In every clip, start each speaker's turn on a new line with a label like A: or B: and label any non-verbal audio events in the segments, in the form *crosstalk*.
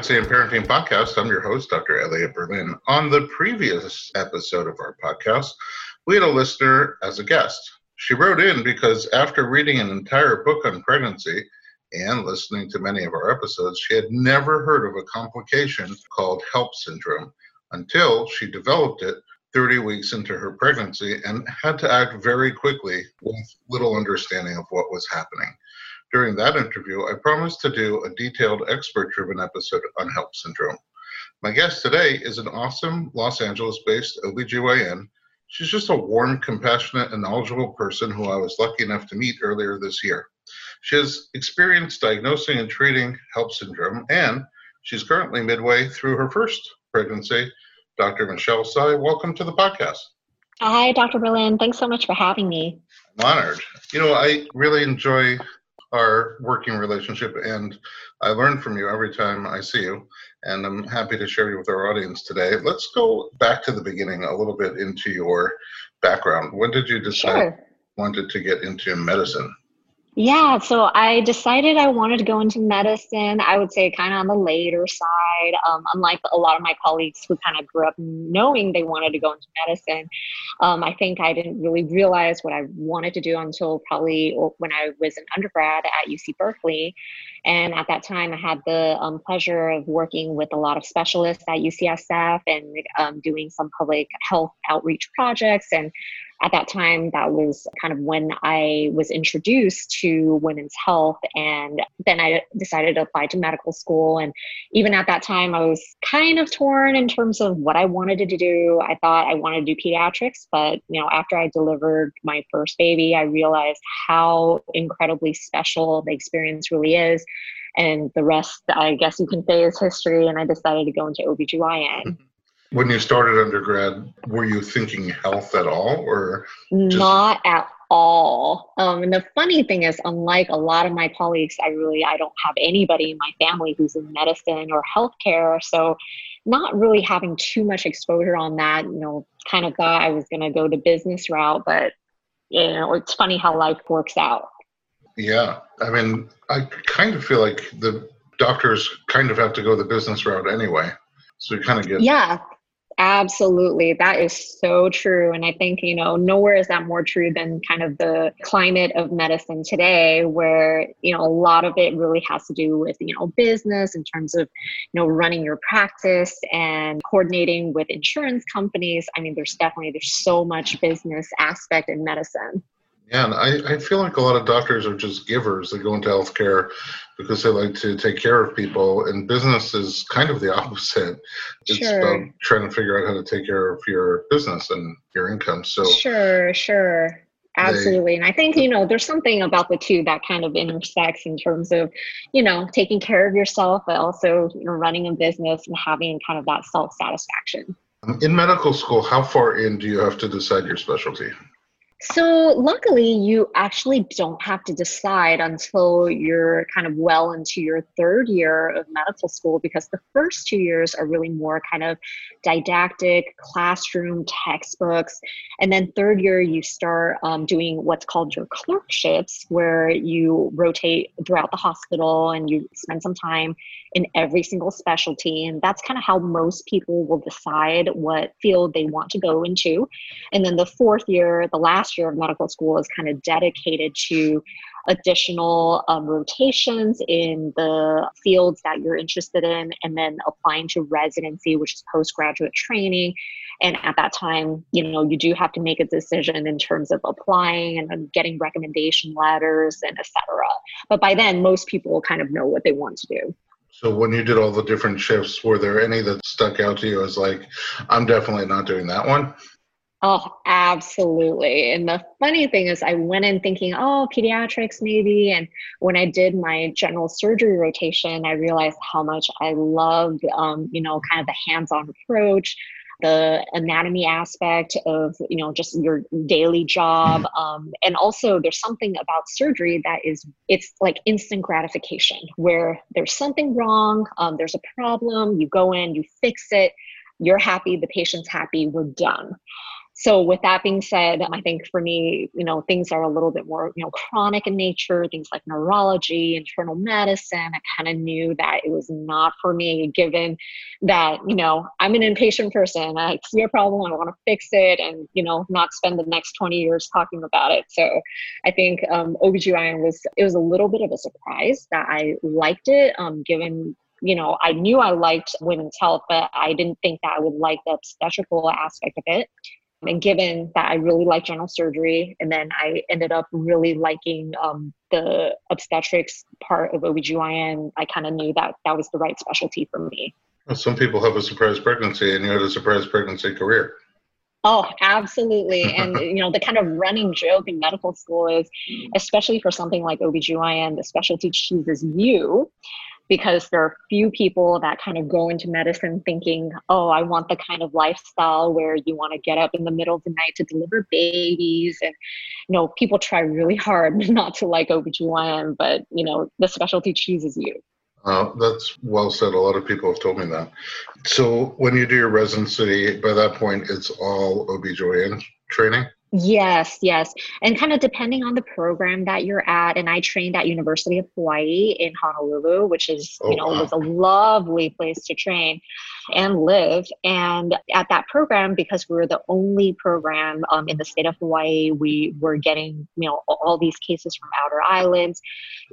A: Pregnancy and Parenting Podcast. I'm your host, Dr. Elliot Berlin. On the previous episode of our podcast, we had a listener as a guest. She wrote in because after reading an entire book on pregnancy and listening to many of our episodes, she had never heard of a complication called HELLP syndrome until she developed it 30 weeks into her pregnancy and had to act very quickly with little understanding of what was happening. During that interview, I promised to do a detailed expert driven episode on HELLP syndrome. My guest today is an awesome Los Angeles based OBGYN. She's just a warm, compassionate, and knowledgeable person who I was lucky enough to meet earlier this year. She has experience diagnosing and treating HELLP syndrome, and she's currently midway through her first pregnancy. Dr. Michelle Tsai, welcome to the podcast.
B: Hi, Dr. Berlin. Thanks so much for having me.
A: I'm honored. You know, I really enjoy our working relationship, and I learn from you every time I see you. And I'm happy to share you with our audience today. Let's go back to the beginning a little bit into your background. When did you decide sure. you wanted to get into medicine?
B: Yeah, so I decided I wanted to go into medicine. I would say kind of on the later side. Um, unlike a lot of my colleagues who kind of grew up knowing they wanted to go into medicine, um, I think I didn't really realize what I wanted to do until probably when I was an undergrad at UC Berkeley. And at that time, I had the um, pleasure of working with a lot of specialists at UCSF and um, doing some public health outreach projects and at that time, that was kind of when I was introduced to women's health. And then I decided to apply to medical school. And even at that time, I was kind of torn in terms of what I wanted to do. I thought I wanted to do pediatrics, but you know, after I delivered my first baby, I realized how incredibly special the experience really is. And the rest, I guess you can say, is history. And I decided to go into OBGYN. Mm-hmm.
A: When you started undergrad, were you thinking health at all or
B: just- not at all. Um, and the funny thing is, unlike a lot of my colleagues, I really I don't have anybody in my family who's in medicine or healthcare. So not really having too much exposure on that, you know, kind of thought I was gonna go the business route, but you know, it's funny how life works out.
A: Yeah. I mean, I kind of feel like the doctors kind of have to go the business route anyway. So you kind of get
B: Yeah, Absolutely. That is so true. And I think, you know, nowhere is that more true than kind of the climate of medicine today, where, you know, a lot of it really has to do with, you know, business in terms of, you know, running your practice and coordinating with insurance companies. I mean, there's definitely, there's so much business aspect in medicine.
A: Yeah, and I, I feel like a lot of doctors are just givers. They go into healthcare because they like to take care of people, and business is kind of the *laughs* opposite. It's sure. about trying to figure out how to take care of your business and your income. So
B: sure, sure. Absolutely. And I think, you know, there's something about the two that kind of intersects in terms of, you know, taking care of yourself, but also, you know, running a business and having kind of that self satisfaction.
A: In medical school, how far in do you have to decide your specialty?
B: So, luckily, you actually don't have to decide until you're kind of well into your third year of medical school because the first two years are really more kind of didactic, classroom, textbooks. And then, third year, you start um, doing what's called your clerkships, where you rotate throughout the hospital and you spend some time in every single specialty. And that's kind of how most people will decide what field they want to go into. And then the fourth year, the last year of medical school, is kind of dedicated to additional um, rotations in the fields that you're interested in, and then applying to residency, which is postgraduate training. And at that time, you know, you do have to make a decision in terms of applying and getting recommendation letters and etc. But by then, most people kind of know what they want to do.
A: So when you did all the different shifts, were there any that stuck out to you as like, I'm definitely not doing that one?
B: Oh, absolutely. And the funny thing is, I went in thinking, oh, pediatrics maybe. And when I did my general surgery rotation, I realized how much I loved, um, you know, kind of the hands on approach, the anatomy aspect of you know just your daily job mm-hmm. um, and also there's something about surgery that is it's like instant gratification where there's something wrong um, there's a problem you go in you fix it you're happy the patient's happy we're done so with that being said i think for me you know things are a little bit more you know chronic in nature things like neurology internal medicine i kind of knew that it was not for me given that you know i'm an impatient person i see a problem i want to fix it and you know not spend the next 20 years talking about it so i think um, obgyn was it was a little bit of a surprise that i liked it um, given you know, I knew I liked women's health, but I didn't think that I would like the obstetrical aspect of it. And given that I really like general surgery, and then I ended up really liking um, the obstetrics part of OBGYN, I kind of knew that that was the right specialty for me.
A: Well, some people have a surprise pregnancy, and you had a surprise pregnancy career.
B: Oh, absolutely. *laughs* and, you know, the kind of running joke in medical school is, especially for something like OBGYN, the specialty chooses you because there are few people that kind of go into medicine thinking, oh, I want the kind of lifestyle where you want to get up in the middle of the night to deliver babies. And, you know, people try really hard *laughs* not to like OBGYN, but, you know, the specialty chooses you.
A: Uh, that's well said. A lot of people have told me that. So when you do your residency, by that point, it's all OBGYN training?
B: Yes, yes. And kind of depending on the program that you're at. And I trained at University of Hawaii in Honolulu, which is, oh, you know, wow. was a lovely place to train and live. And at that program, because we were the only program um, in the state of Hawaii, we were getting, you know, all these cases from outer islands,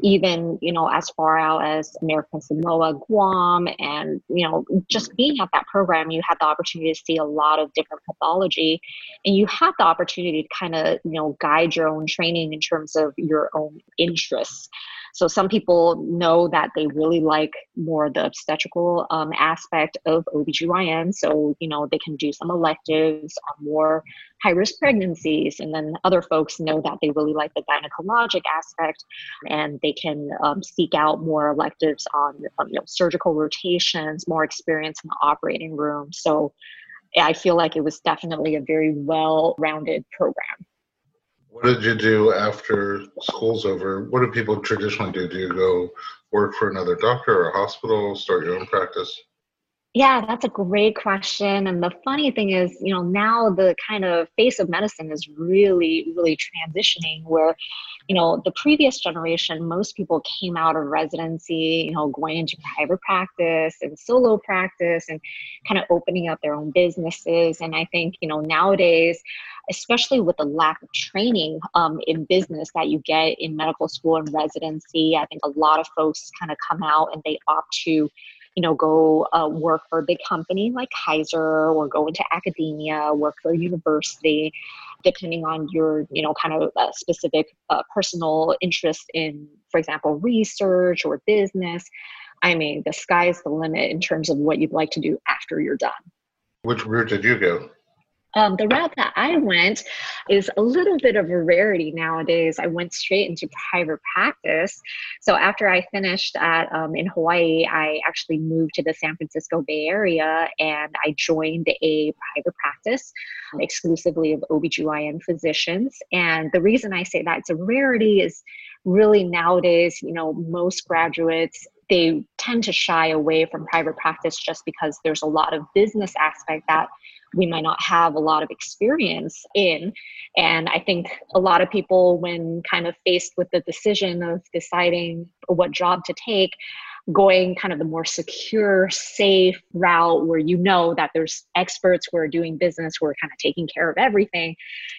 B: even, you know, as far out as American Samoa, Guam, and, you know, just being at that program, you had the opportunity to see a lot of different pathology and you had the opportunity to kind of, you know, guide your own training in terms of your own interests. So some people know that they really like more the obstetrical um, aspect of OBGYN. So, you know, they can do some electives on more high risk pregnancies. And then other folks know that they really like the gynecologic aspect and they can um, seek out more electives on um, you know, surgical rotations, more experience in the operating room. So I feel like it was definitely a very well rounded program.
A: What did you do after school's over? What do people traditionally do? Do you go work for another doctor or a hospital, start your own practice?
B: Yeah, that's a great question. And the funny thing is, you know, now the kind of face of medicine is really, really transitioning where, you know, the previous generation, most people came out of residency, you know, going into private practice and solo practice and kind of opening up their own businesses. And I think, you know, nowadays, especially with the lack of training um, in business that you get in medical school and residency, I think a lot of folks kind of come out and they opt to you know, go uh, work for a big company like Kaiser or go into academia, work for a university, depending on your, you know, kind of uh, specific uh, personal interest in, for example, research or business. I mean, the sky's the limit in terms of what you'd like to do after you're done.
A: Which route did you go?
B: Um, the route that I went is a little bit of a rarity nowadays. I went straight into private practice. So after I finished at um, in Hawaii, I actually moved to the San Francisco Bay Area and I joined a private practice exclusively of OBGYN physicians. And the reason I say that it's a rarity is really nowadays, you know, most graduates they tend to shy away from private practice just because there's a lot of business aspect that we might not have a lot of experience in. And I think a lot of people, when kind of faced with the decision of deciding what job to take, going kind of the more secure, safe route where you know that there's experts who are doing business who are kind of taking care of everything,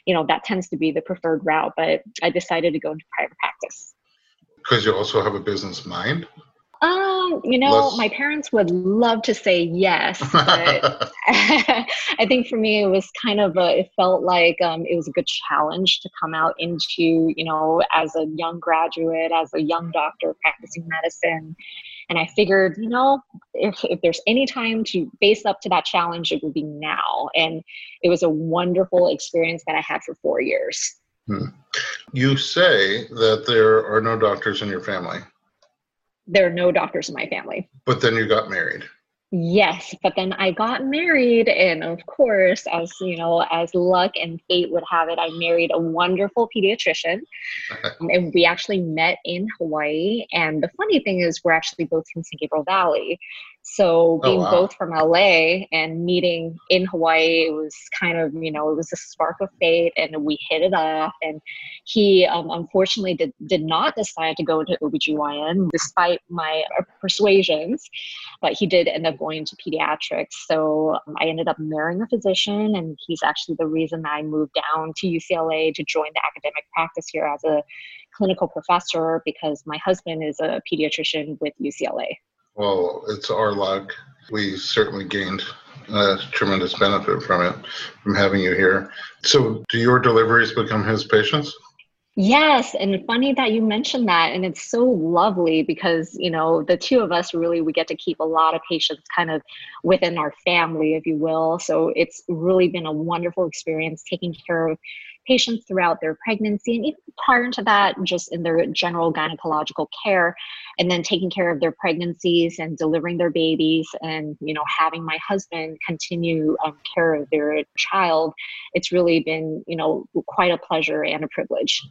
B: you know, that tends to be the preferred route. But I decided to go into private practice.
A: Because you also have a business mind?
B: Um, you know, my parents would love to say yes, *laughs* but *laughs* I think for me it was kind of a, it felt like um, it was a good challenge to come out into, you know, as a young graduate, as a young doctor practicing medicine. And I figured, you know, if, if there's any time to face up to that challenge, it would be now. And it was a wonderful experience that I had for four years.
A: Hmm. You say that there are no doctors in your family
B: there are no doctors in my family.
A: But then you got married.
B: Yes, but then I got married, and of course, as you know, as luck and fate would have it, I married a wonderful pediatrician, *laughs* and we actually met in Hawaii. And the funny thing is, we're actually both from San Gabriel Valley, So oh, being oh, wow. both from LA and meeting in Hawaii, it was kind of, you know, it was a spark of fate and we hit it off. And he um, unfortunately did, did not decide to go into OBGYN despite my persuasions, but he did end up going to pediatrics. So um, I ended up marrying a physician and he's actually the reason I moved down to UCLA to join the academic practice here as a clinical professor because my husband is a pediatrician with UCLA.
A: Well, it's our luck. We certainly gained a tremendous benefit from it, from having you here. So, do your deliveries become his patients?
B: Yes, and funny that you mentioned that. And it's so lovely because, you know, the two of us really, we get to keep a lot of patients kind of within our family, if you will. So it's really been a wonderful experience taking care of patients throughout their pregnancy and even prior to that, just in their general gynecological care, and then taking care of their pregnancies and delivering their babies, and you know having my husband continue um, care of their child. It's really been you know quite a pleasure and a privilege.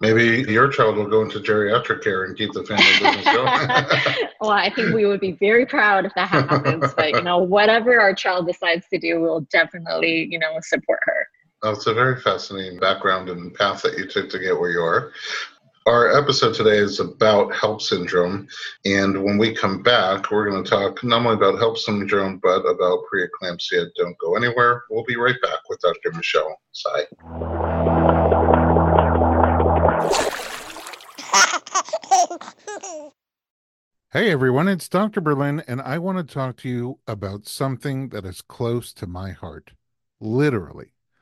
A: Maybe your child will go into geriatric care and keep the family business going. *laughs*
B: well, I think we would be very proud if that happens. but you know, whatever our child decides to do, we'll definitely you know support her.
A: It's a very fascinating background and path that you took to get where you are. Our episode today is about HELLP syndrome. And when we come back, we're going to talk not only about HELLP syndrome, but about preeclampsia. Don't go anywhere. We'll be right back with Dr. Michelle Tsai. Hey everyone, it's Dr. Berlin, and I want to talk to you about something that is close to my heart. Literally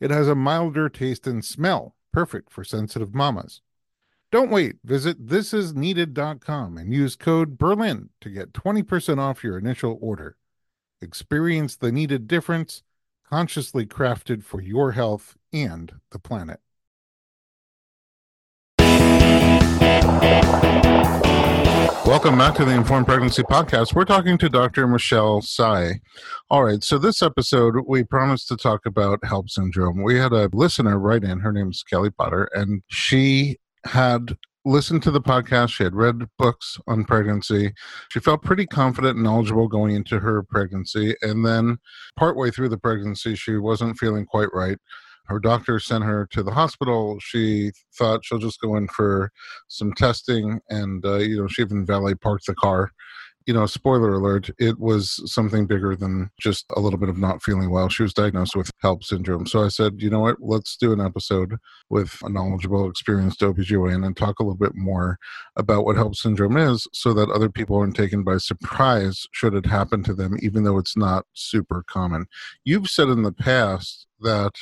A: it has a milder taste and smell, perfect for sensitive mamas. Don't wait. Visit thisisneeded.com and use code Berlin to get 20% off your initial order. Experience the needed difference, consciously crafted for your health and the planet. Welcome back to the Informed Pregnancy Podcast. We're talking to Dr. Michelle Tsai. All right, so this episode, we promised to talk about HELLP syndrome. We had a listener write in, her name's Kelly Potter, and she had listened to the podcast. She had read books on pregnancy. She felt pretty confident and knowledgeable going into her pregnancy. And then, partway through the pregnancy, she wasn't feeling quite right her doctor sent her to the hospital. She thought she'll just go in for some testing, and uh, you know she even valet parked the car you know, spoiler alert, it was something bigger than just a little bit of not feeling well. She was diagnosed with HELLP syndrome. So I said, you know what, let's do an episode with a knowledgeable, experienced OBGYN and talk a little bit more about what HELLP syndrome is so that other people aren't taken by surprise should it happen to them, even though it's not super common. You've said in the past that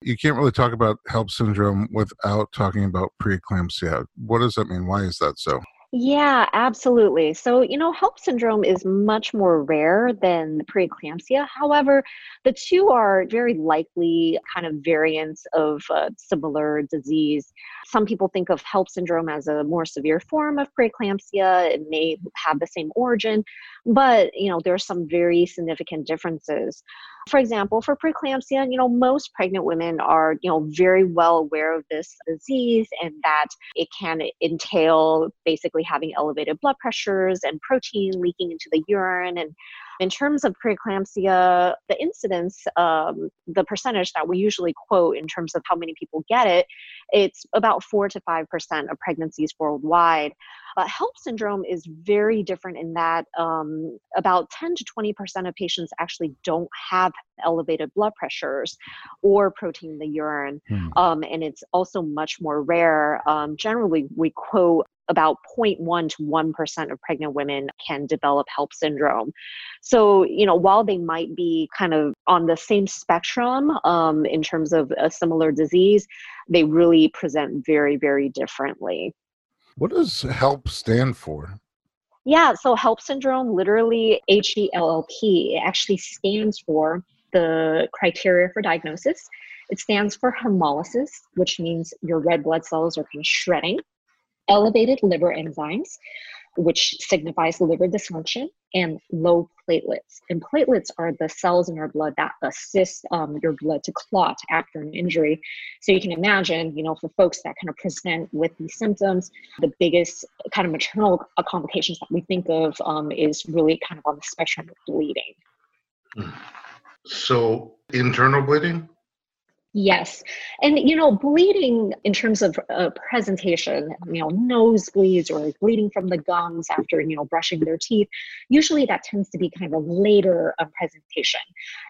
A: you can't really talk about HELLP syndrome without talking about preeclampsia. What does that mean? Why is that so?
B: Yeah, absolutely. So, you know, HELLP syndrome is much more rare than preeclampsia. However, the two are very likely kind of variants of a similar disease. Some people think of HELLP syndrome as a more severe form of preeclampsia. It may have the same origin, but, you know, there are some very significant differences. For example, for preeclampsia, you know, most pregnant women are, you know, very well aware of this disease and that it can entail basically having elevated blood pressures and protein leaking into the urine and in terms of preeclampsia, the incidence, um, the percentage that we usually quote in terms of how many people get it, it's about 4 to 5% of pregnancies worldwide. But HELLP syndrome is very different in that um, about 10 to 20% of patients actually don't have elevated blood pressures or protein in the urine. Hmm. Um, and it's also much more rare. Um, generally, we quote about 0.1 to 1% of pregnant women can develop HELLP syndrome. So, you know, while they might be kind of on the same spectrum um, in terms of a similar disease, they really present very, very differently.
A: What does HELLP stand for?
B: Yeah, so HELLP syndrome, literally H E L L P, it actually stands for the criteria for diagnosis. It stands for hemolysis, which means your red blood cells are kind of shredding, elevated liver enzymes, which signifies liver dysfunction, and low platelets. And platelets are the cells in our blood that assist um, your blood to clot after an injury. So you can imagine, you know, for folks that kind of present with these symptoms, the biggest kind of maternal complications that we think of um, is really kind of on the spectrum of bleeding.
A: So internal bleeding?
B: Yes. And, you know, bleeding in terms of uh, presentation, you know, nosebleeds or bleeding from the gums after, you know, brushing their teeth, usually that tends to be kind of a later uh, presentation.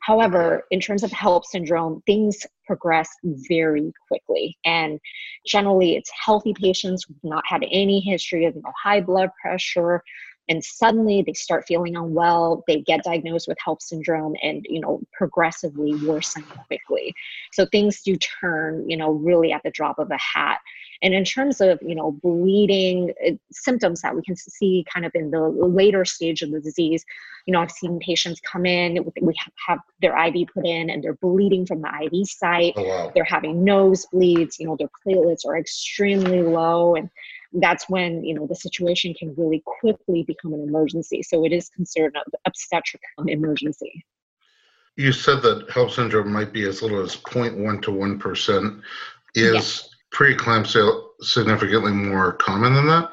B: However, in terms of HELLP syndrome, things progress very quickly. And generally, it's healthy patients who've not had any history of, you know, high blood pressure, and suddenly they start feeling unwell they get diagnosed with HELLP syndrome and you know progressively worsen quickly. So things do turn you know really at the drop of a hat. And in terms of you know bleeding uh, symptoms that we can see kind of in the later stage of the disease you know i've seen patients come in we have their iv put in and they're bleeding from the iv site.
A: Oh, wow.
B: they're having nosebleeds you know their platelets are extremely low and that's when you know the situation can really quickly become an emergency. So it is considered an obstetric emergency.
A: You said that HELLP syndrome might be as little as 0.1 to 1%. Is yes. preeclampsia significantly more common than that?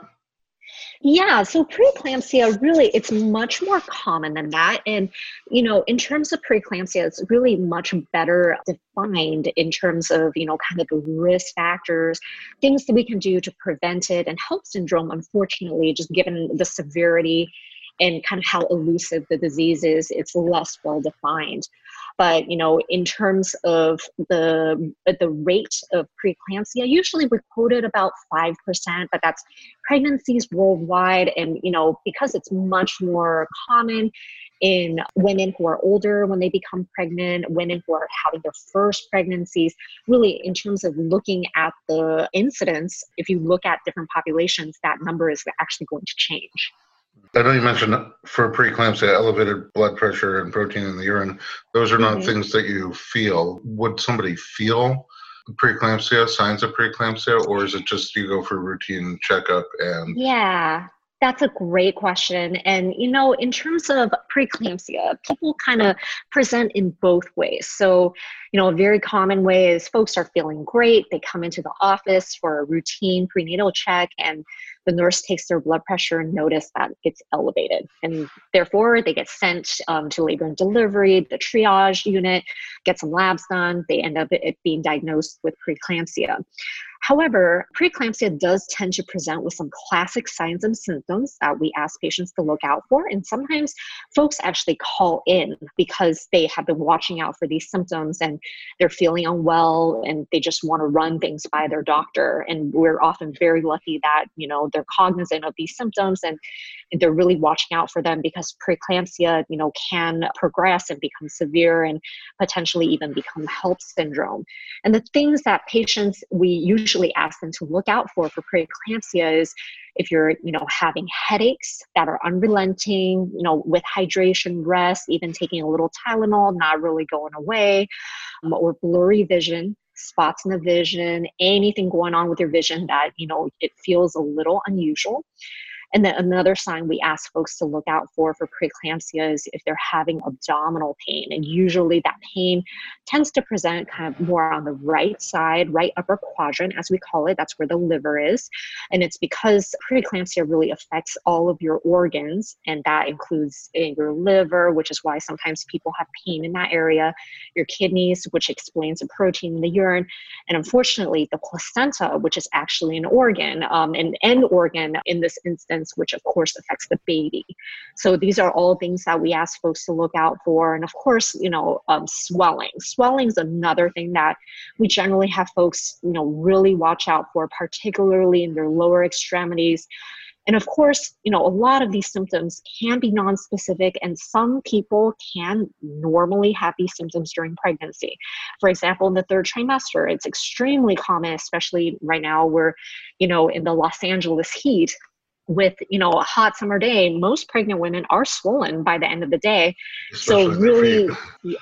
B: Yeah, so preeclampsia really it's much more common than that. And you know in terms of preeclampsia it's really much better defined in terms of you know kind of the risk factors things that we can do to prevent it and HELLP syndrome unfortunately just given the severity and kind of how elusive the disease is it's less well defined but you know in terms of the the rate of preeclampsia usually we quoted about 5% but that's pregnancies worldwide and you know because it's much more common in women who are older when they become pregnant, women who are having their first pregnancies. Really, in terms of looking at the incidence, if you look at different populations, that number is actually going to change.
A: I know you mentioned for preeclampsia, elevated blood pressure and protein in the urine. Those are not mm-hmm. things that you feel. Would somebody feel preeclampsia, signs of preeclampsia, or is it just you go for routine checkup and?
B: Yeah, that's a great question. And, you know, in terms of preeclampsia, people kind of present in both ways. So, you know, a very common way is folks are feeling great. They come into the office for a routine prenatal check, and the nurse takes their blood pressure and notice that it's elevated. And therefore, they get sent um, to labor and delivery, the triage unit, get some labs done. They end up being diagnosed with preeclampsia. However, preeclampsia does tend to present with some classic signs and symptoms that we ask patients to look out for. And sometimes folks actually call in because they have been watching out for these symptoms and they're feeling unwell and they just want to run things by their doctor. And we're often very lucky that, you know, they're cognizant of these symptoms and, they're really watching out for them because preeclampsia, you know, can progress and become severe and potentially even become HELLP syndrome. And the things that patients we usually usually ask them to look out for for preeclampsia is if you're you know having headaches that are unrelenting you know with hydration rest even taking a little tylenol not really going away um, or blurry vision spots in the vision anything going on with your vision that you know it feels a little unusual and then another sign we ask folks to look out for for preeclampsia is if they're having abdominal pain. And usually that pain tends to present kind of more on the right side, right upper quadrant, as we call it. That's where the liver is. And it's because preeclampsia really affects all of your organs, and that includes your liver, which is why sometimes people have pain in that area, your kidneys, which explains the protein in the urine, and unfortunately, the placenta, which is actually an organ, um, an end organ in this instance which of course affects the baby. So these are all things that we ask folks to look out for. And of course, you know, um, swelling. Swelling is another thing that we generally have folks, you know, really watch out for, particularly in their lower extremities. And of course, you know, a lot of these symptoms can be nonspecific, and some people can normally have these symptoms during pregnancy. For example, in the third trimester, it's extremely common, especially right now we're, you know, in the Los Angeles heat with you know a hot summer day most pregnant women are swollen by the end of the day. Especially so really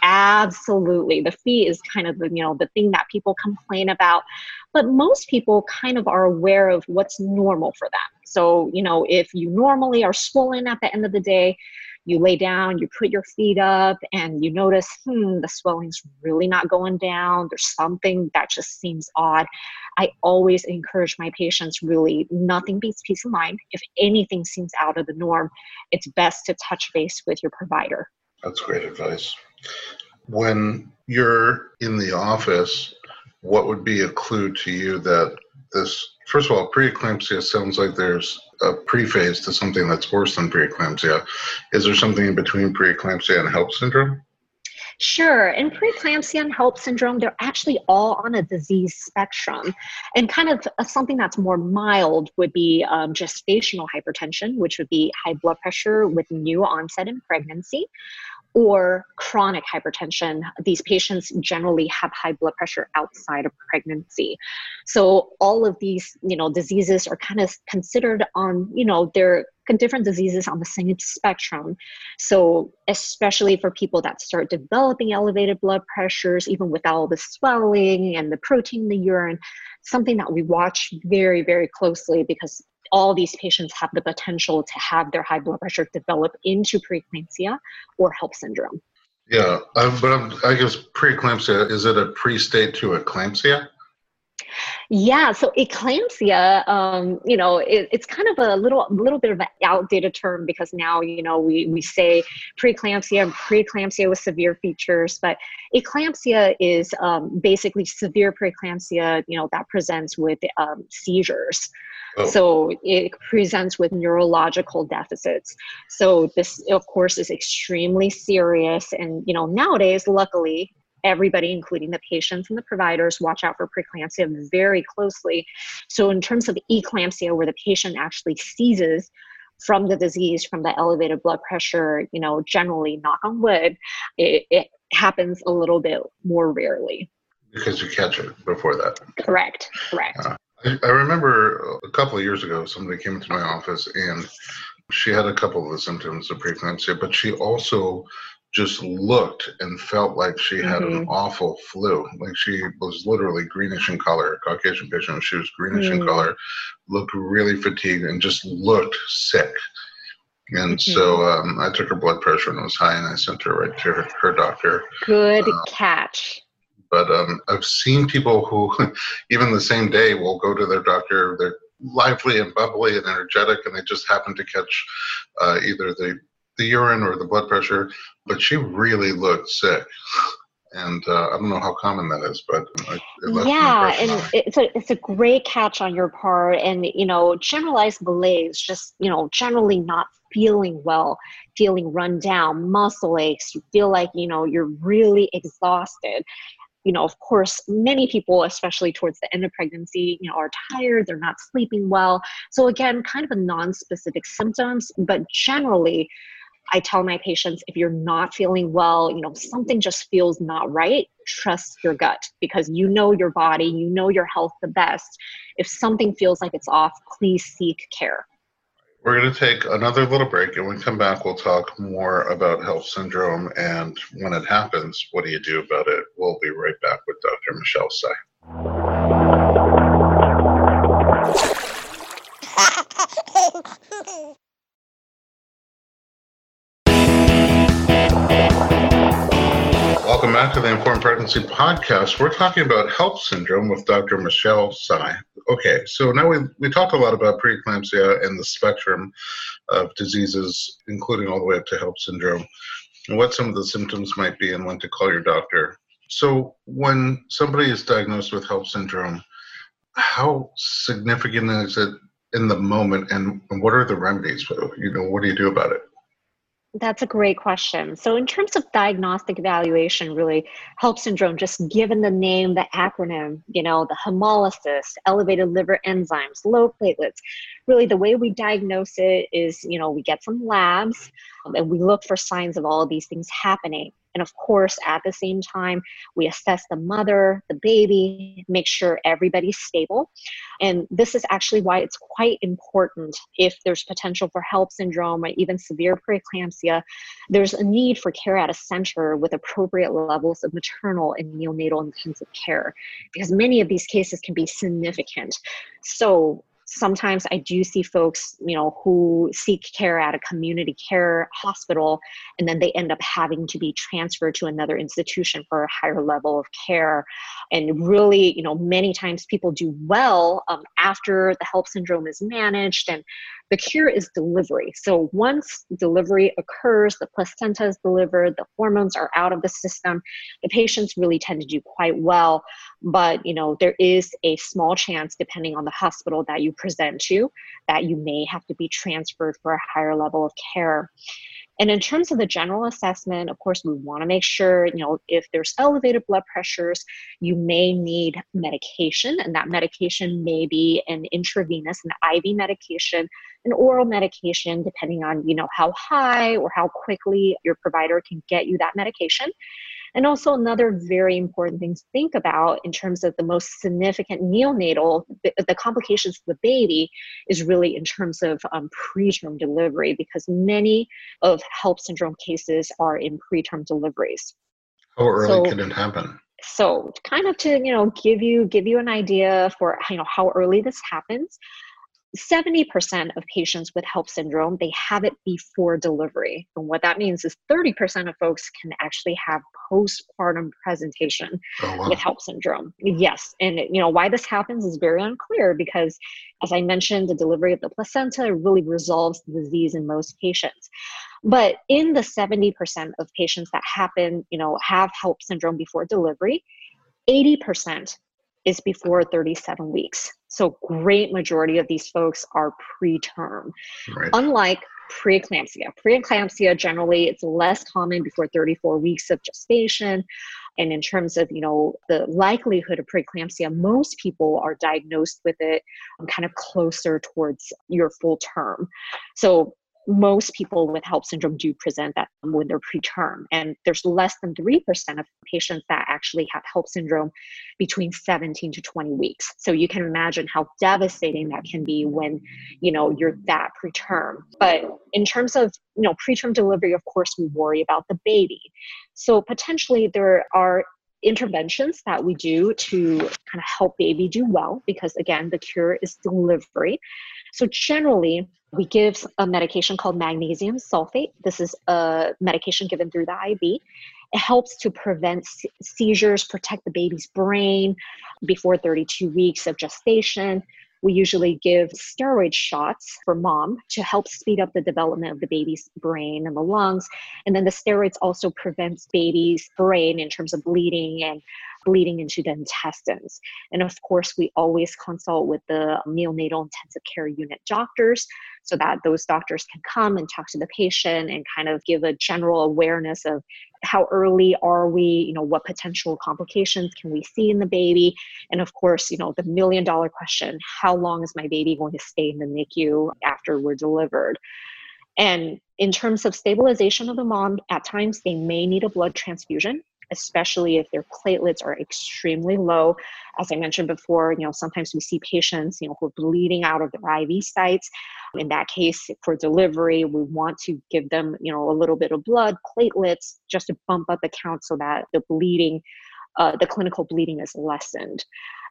B: absolutely the feet is kind of the you know the thing that people complain about. But most people kind of are aware of what's normal for them. So you know if you normally are swollen at the end of the day you lay down, you put your feet up, and you notice, hmm, the swelling's really not going down. There's something that just seems odd. I always encourage my patients really, nothing beats peace of mind. If anything seems out of the norm, it's best to touch base with your provider.
A: That's great advice. When you're in the office, what would be a clue to you that this, first of all, preeclampsia sounds like there's a prephase to something that's worse than preeclampsia. Is there something in between preeclampsia and HELLP syndrome?
B: Sure. And preeclampsia and HELLP syndrome, they're actually all on a disease spectrum. And kind of uh, something that's more mild would be um, gestational hypertension, which would be high blood pressure with new onset in pregnancy or chronic hypertension. These patients generally have high blood pressure outside of pregnancy. So all of these, you know, diseases are kind of considered on, you know, they're different diseases on the same spectrum. So especially for people that start developing elevated blood pressures, even with all the swelling and the protein in the urine, something that we watch very, very closely because all these patients have the potential to have their high blood pressure develop into preeclampsia or HELLP syndrome.
A: Yeah, uh, but I'm, i guess preeclampsia is it a pre-state to eclampsia?
B: Yeah, so eclampsia, um, you know, it, it's kind of a little little bit of an outdated term because now you know we we say preeclampsia and preeclampsia with severe features, but eclampsia is um, basically severe preeclampsia, you know, that presents with um, seizures. Oh. So it presents with neurological deficits. So this, of course, is extremely serious. And you know, nowadays, luckily, everybody, including the patients and the providers, watch out for preeclampsia very closely. So in terms of eclampsia, where the patient actually seizes from the disease, from the elevated blood pressure, you know, generally, knock on wood, it, it happens a little bit more rarely.
A: Because you catch it before that.
B: Correct. Correct.
A: Uh, I remember a couple of years ago, somebody came into my office and she had a couple of the symptoms of preeclampsia, but she also just looked and felt like she had mm-hmm. an awful flu. Like she was literally greenish in color, Caucasian patient. She was greenish mm-hmm. in color, looked really fatigued, and just looked sick. And mm-hmm. so um, I took her blood pressure and it was high, and I sent her right to her, her doctor.
B: Good uh, catch.
A: But um, I've seen people who, *laughs* even the same day, will go to their doctor. They're lively and bubbly and energetic, and they just happen to catch uh, either the the urine or the blood pressure. But she really looked sick, and uh, I don't know how common that is, but
B: yeah, and it's a it's a great catch on your part, and you know, generalized malaise, just you know, generally not feeling well, feeling run down, muscle aches, you feel like you know you're really exhausted you know, of course, many people, especially towards the end of pregnancy, you know, are tired, they're not sleeping well. So again, kind of a non-specific symptoms, but generally, I tell my patients if you're not feeling well, you know, something just feels not right, trust your gut because you know your body, you know your HELLP the best. If something feels like it's off, please seek care.
A: We're going to take another little break, and when we come back, we'll talk more about health syndrome and when it happens, what do you do about it? We'll be right back with Dr. Michelle Tsai. Welcome back to the Informed Pregnancy Podcast. We're talking about HELLP syndrome with Dr. Michelle Tsai. Okay, so now we, we talked a lot about preeclampsia and the spectrum of diseases, including all the way up to HELLP syndrome, and what some of the symptoms might be and when to call your doctor. So, when somebody is diagnosed with HELLP syndrome, how significant is it in the moment, and, what are the remedies? You know, what do you do about it?
B: That's a great question. So, in terms of diagnostic evaluation, really, HELLP syndrome, just given the name, the acronym, you know, the hemolysis, elevated liver enzymes, low platelets, really the way we diagnose it is, you know, we get some labs um, and we look for signs of all of these things happening. And of course, at the same time, we assess the mother, the baby, make sure everybody's stable. And this is actually why it's quite important if there's potential for HELLP syndrome or even severe preeclampsia, there's a need for care at a center with appropriate levels of maternal and neonatal intensive care because many of these cases can be significant. So sometimes I do see folks, you know, who seek care at a community care hospital and then they end up having to be transferred to another institution for a higher level of care. And really, you know, many times people do well um, after the HELLP syndrome is managed and the cure is delivery. So once delivery occurs, the placenta is delivered, the hormones are out of the system, the patients really tend to do quite well. But you know, there is a small chance, depending on the hospital that you present to, that you may have to be transferred for a higher level of care. And in terms of the general assessment, of course, we want to make sure, you know, if there's elevated blood pressures, you may need medication, and that medication may be an intravenous, an IV medication, an oral medication, depending on, you know, how high or how quickly your provider can get you that medication. And also, another very important thing to think about in terms of the most significant neonatal, the, complications of the baby is really in terms of um, preterm delivery, because many of HELLP syndrome cases are in preterm deliveries.
A: How early so, can it happen?
B: So, kind of to you know give you give you an idea for you know how early this happens. 70% of patients with HELLP syndrome they have it before delivery and what that means is 30% of folks can actually have postpartum presentation oh, wow. with HELLP syndrome yes and you know why this happens is very unclear because as i mentioned the delivery of the placenta really resolves the disease in most patients but in the 70% of patients that happen you know have HELLP syndrome before delivery 80% is before 37 weeks. So great majority of these folks are preterm. Right. Unlike preeclampsia. Preeclampsia generally it's less common before 34 weeks of gestation. And in terms of, you know, the likelihood of preeclampsia, most people are diagnosed with it um, kind of closer towards your full term. So most people with HELLP syndrome do present that when they're preterm. And there's less than 3% of patients that actually have HELLP syndrome between 17 to 20 weeks. So you can imagine how devastating that can be when, you know, you're that preterm. But in terms of, you know, preterm delivery, of course, we worry about the baby. So potentially there are interventions that we do to kind of help baby do well because again the cure is delivery so generally we give a medication called magnesium sulfate. This is a medication given through the IV. It helps to prevent seizures, protect the baby's brain before 32 weeks of gestation. We usually give steroid shots for mom to help speed up the development of the baby's brain and the lungs. And then the steroids also prevents baby's brain in terms of bleeding and bleeding into the intestines. And of course, we always consult with the neonatal intensive care unit doctors so that those doctors can come and talk to the patient and kind of give a general awareness of how early are we you know what potential complications can we see in the baby. And of course you know the million dollar question how long is my baby going to stay in the nicu after we're delivered? And in terms of stabilization of the mom at times they may need a blood transfusion especially if their platelets are extremely low. As I mentioned before, you know, sometimes we see patients, you know, who are bleeding out of their IV sites. In that case, for delivery, we want to give them, you know, a little bit of blood, platelets, just to bump up the count so that the bleeding, uh, the clinical bleeding is lessened.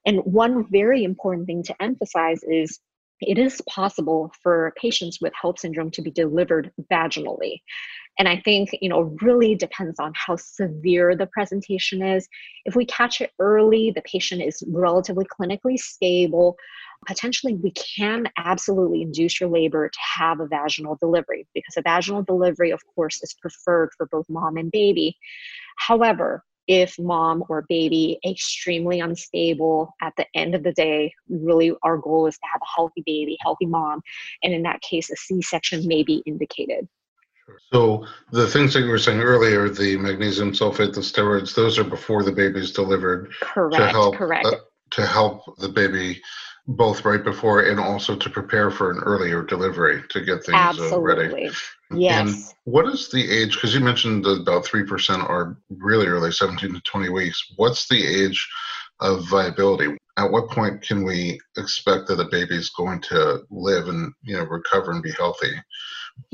B: And one very important thing to emphasize is it is possible for patients with HELLP syndrome to be delivered vaginally. And I think, you know, really depends on how severe the presentation is. If we catch it early, the patient is relatively clinically stable, potentially we can absolutely induce your labor to have a vaginal delivery because a vaginal delivery, of course, is preferred for both mom and baby. However, if mom or baby extremely unstable at the end of the day really our goal is to have a healthy baby healthy mom and in that case a c-section may be indicated
A: so the things that you were saying earlier the magnesium sulfate the steroids those are before the baby's delivered
B: correct to help, correct uh,
A: to help the baby both right before and also to prepare for an earlier delivery to get things uh, ready.
B: Absolutely. Yes.
A: And what is the age? Because you mentioned that about three percent are really early, seventeen to twenty weeks. What's the age of viability? At what point can we expect that a baby is going to live and you know recover and be healthy?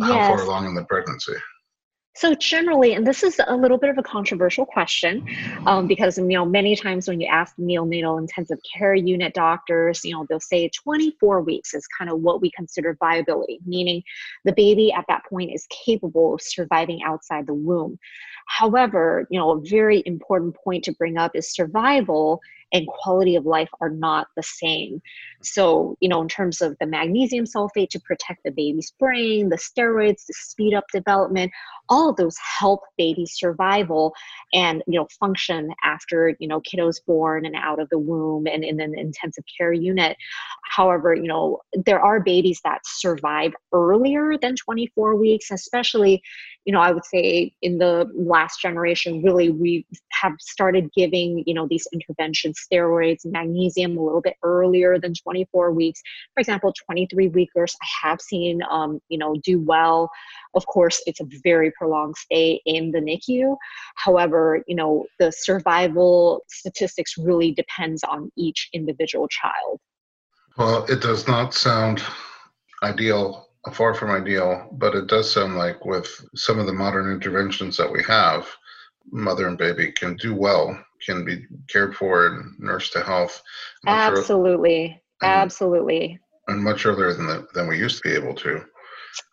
A: How far along in the pregnancy?
B: So generally, and this is a little bit of a controversial question, um, because you know many times when you ask neonatal intensive care unit doctors, you know they'll say 24 weeks is kind of what we consider viability, meaning the baby at that point is capable of surviving outside the womb. However, you know a very important point to bring up is survival and quality of life are not the same. So, you know, in terms of the magnesium sulfate to protect the baby's brain, the steroids to speed up development, all of those help baby survival and you know function after you know kiddos born and out of the womb and in an intensive care unit however you know there are babies that survive earlier than 24 weeks especially you know i would say in the last generation really we have started giving you know these intervention steroids magnesium a little bit earlier than 24 weeks for example 23 weekers i have seen um, you know do well of course, it's a very prolonged stay in the NICU. However, you know, the survival statistics really depends on each individual child.
A: Well, it does not sound ideal, far from ideal, but it does sound like with some of the modern interventions that we have, mother and baby can do well, can be cared for and nursed to health
B: Absolutely.
A: and-
B: Absolutely.
A: and much earlier than the, than we used to be able to.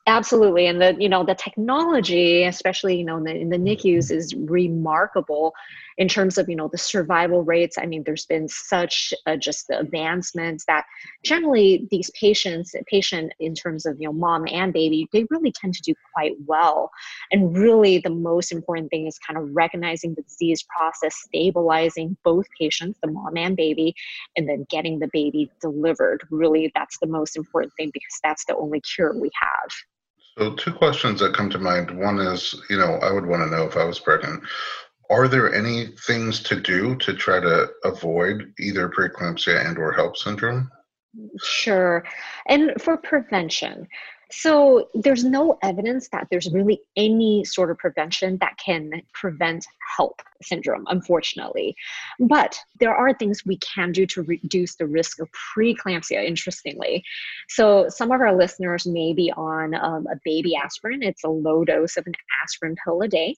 B: Absolutely. And the, you know, the technology, especially, you know, in the, in the NICUs is remarkable in terms of, you know, the survival rates. I mean, there's been such uh, just the advancements that generally these patients, patient in terms of, you know, mom and baby, they really tend to do quite well. And really the most important thing is kind of recognizing the disease process, stabilizing both patients, the mom and baby, and then getting the baby delivered. Really, that's the most important thing because that's the only cure we have.
A: So, two questions that come to mind. One is, you know, I would want to know if I was pregnant. Are there any things to do to try to avoid either preeclampsia and or HELLP syndrome?
B: Sure. And for prevention, so there's no evidence that there's really any sort of prevention that can prevent HELLP syndrome, unfortunately. But there are things we can do to reduce the risk of preeclampsia, interestingly. So some of our listeners may be on um, a baby aspirin. It's a low dose of an aspirin pill a day.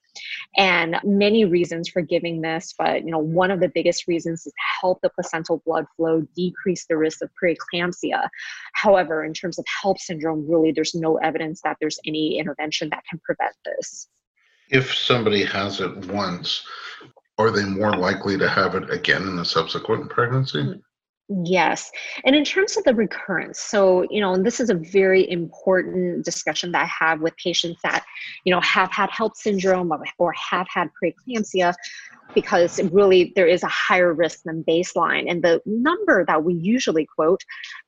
B: And many reasons for giving this, but you know, one of the biggest reasons is to help the placental blood flow, decrease the risk of preeclampsia. However, in terms of HELLP syndrome, really there's no evidence that there's any intervention that can prevent this.
A: If somebody has it once, are they more likely to have it again in a subsequent pregnancy?
B: Mm, yes. And in terms of the recurrence, so, you know, and this is a very important discussion that I have with patients that, you know, have had HELLP syndrome or, or have had preeclampsia, because really there is a higher risk than baseline. And the number that we usually quote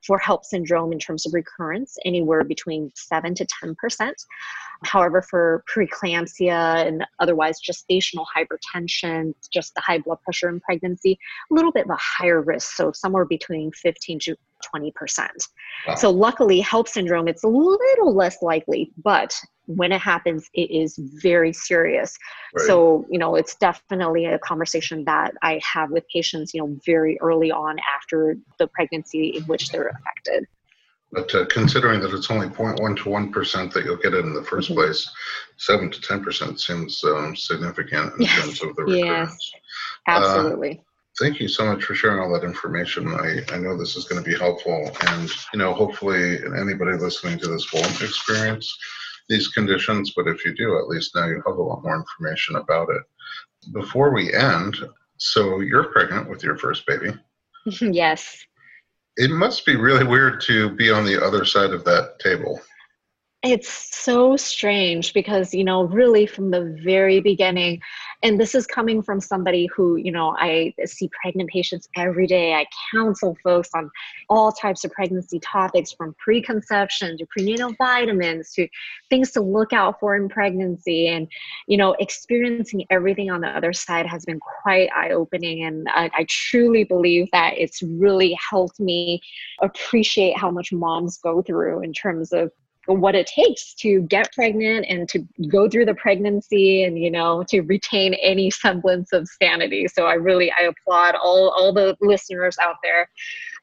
B: for HELLP syndrome in terms of recurrence, anywhere between 7 to 10%. However, for preeclampsia and otherwise gestational hypertension, just the high blood pressure in pregnancy, a little bit of a higher risk, so somewhere between 15 to 20%.
A: Wow.
B: So luckily, HELLP syndrome, it's a little less likely, but when it happens, it is very serious.
A: Right.
B: So, you know, it's definitely a conversation that I have with patients, you know, very early on after the pregnancy in which they're affected.
A: But uh, considering that it's only 0.1 to 1% that you'll get it in the 1st
B: Mhm.
A: place, 7 to 10% seems um, significant in
B: Yes.
A: terms of the
B: Yes.
A: recurrence.
B: Absolutely.
A: Thank you so much for sharing all that information. I, I know this is going to be helpful, and you know, hopefully, anybody listening to this won't experience these conditions, but if you do, at least now you have a lot more information about it. Before we end, so you're pregnant with your first baby. *laughs*
B: yes.
A: It must be really weird to be on the other side of that table.
B: It's so strange because, you know, really from the very beginning, and this is coming from somebody who you know i see pregnant patients every day. I counsel folks on all types of pregnancy topics from preconception to prenatal vitamins to things to look out for in pregnancy. And you know experiencing everything on the other side has been quite eye-opening. And I, I truly believe that it's really helped me appreciate how much moms go through in terms of what it takes to get pregnant and to go through the pregnancy and you know to retain any semblance of sanity. So i really i applaud all all the listeners out there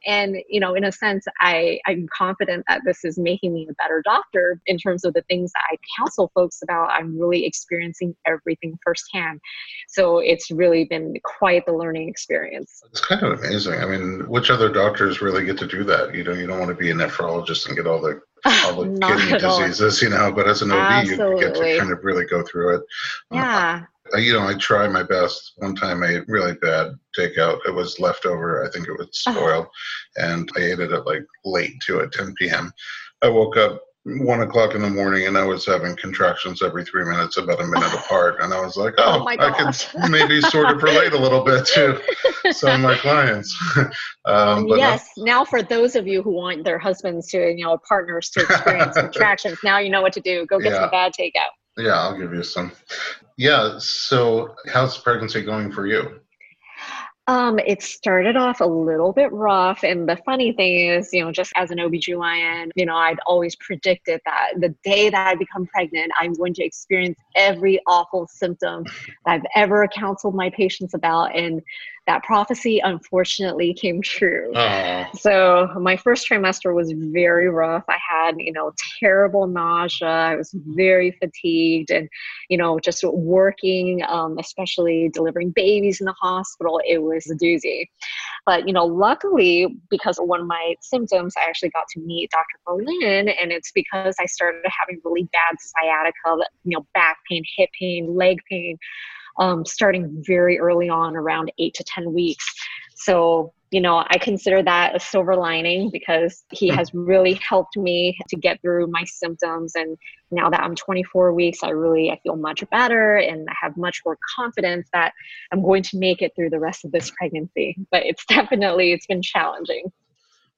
B: and you know in a sense i i'm confident that this is making me a better doctor in terms of the things that i counsel folks about i'm really experiencing everything firsthand so it's really been quite the learning experience
A: it's kind of amazing i mean which other doctors really get to do that you know you don't want to be a nephrologist and get all the *laughs* all the kidney diseases, you know, but as an OB, Absolutely. you get to kind of really go through it.
B: Yeah.
A: Uh, you know, I try my best. One time I ate really bad takeout. It was leftover. I think it was uh-huh. spoiled. And I ate it at like late to at 10 p.m. I woke up one o'clock in the morning and I was having contractions every three minutes, about a minute *laughs* apart. And I was like, oh, oh I can maybe sort of relate a little bit to *laughs* some of my clients. *laughs*
B: um, yes. now, for those of you who want their husbands to, you know, partners to experience contractions, now you know what to do. Go get yeah. some bad takeout.
A: Yeah, I'll give you some. Yeah. So, how's pregnancy going for you?
B: Um, it started off a little bit rough. And the funny thing is, you know, just as an OBGYN, you know, I'd always predicted that the day that I become pregnant, I'm going to experience every awful symptom that I've ever counseled my patients about. And that prophecy unfortunately came true. So my first trimester was very rough. I had, you know, terrible nausea. I was very fatigued and, you know, just working, um, especially delivering babies in the hospital, it was a doozy. But, you know, luckily, because of one of my symptoms, I actually got to meet Dr. Berlin, and it's because I started having really bad sciatica, you know, back pain, hip pain, leg pain um, starting very early on, around eight to 10 weeks. So, you know, I consider that a silver lining because he has really helped me to get through my symptoms. And now that I'm 24 weeks, I really I feel much better and I have much more confidence that I'm going to make it through the rest of this pregnancy. But it's *laughs* definitely it's been challenging.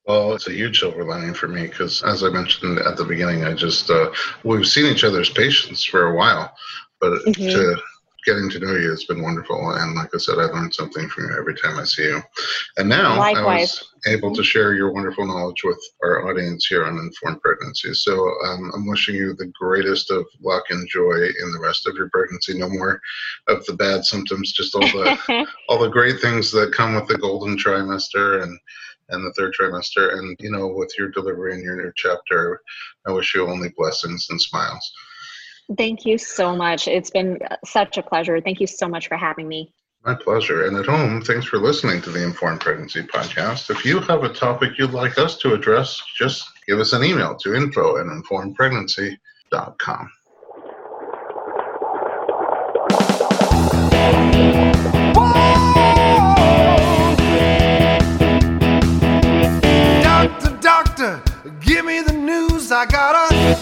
A: Well, it's a huge silver lining for me because, as I mentioned at the beginning, I just uh, we've seen each other's patients for a while, but mm-hmm. to getting to know you has been wonderful. And like I said, I learned something from you every time I see you. And now Likewise. I was able to share your wonderful knowledge with our audience here on Informed Pregnancy. So um, I'm wishing you the greatest of luck and joy in the rest of your pregnancy. No more of the bad symptoms, just all the *laughs* all the great things that come with the golden trimester and and the third trimester. And you know, with your delivery and your new chapter, I wish you only blessings and smiles.
B: Thank you so much. It's been such a pleasure. Thank you so much for having me.
A: My pleasure. And at home, thanks for listening to the Informed Pregnancy Podcast. If you have a topic you'd like us to address, just give us an email to info at informedpregnancy.com. Whoa! Doctor, doctor, give me the news. I got a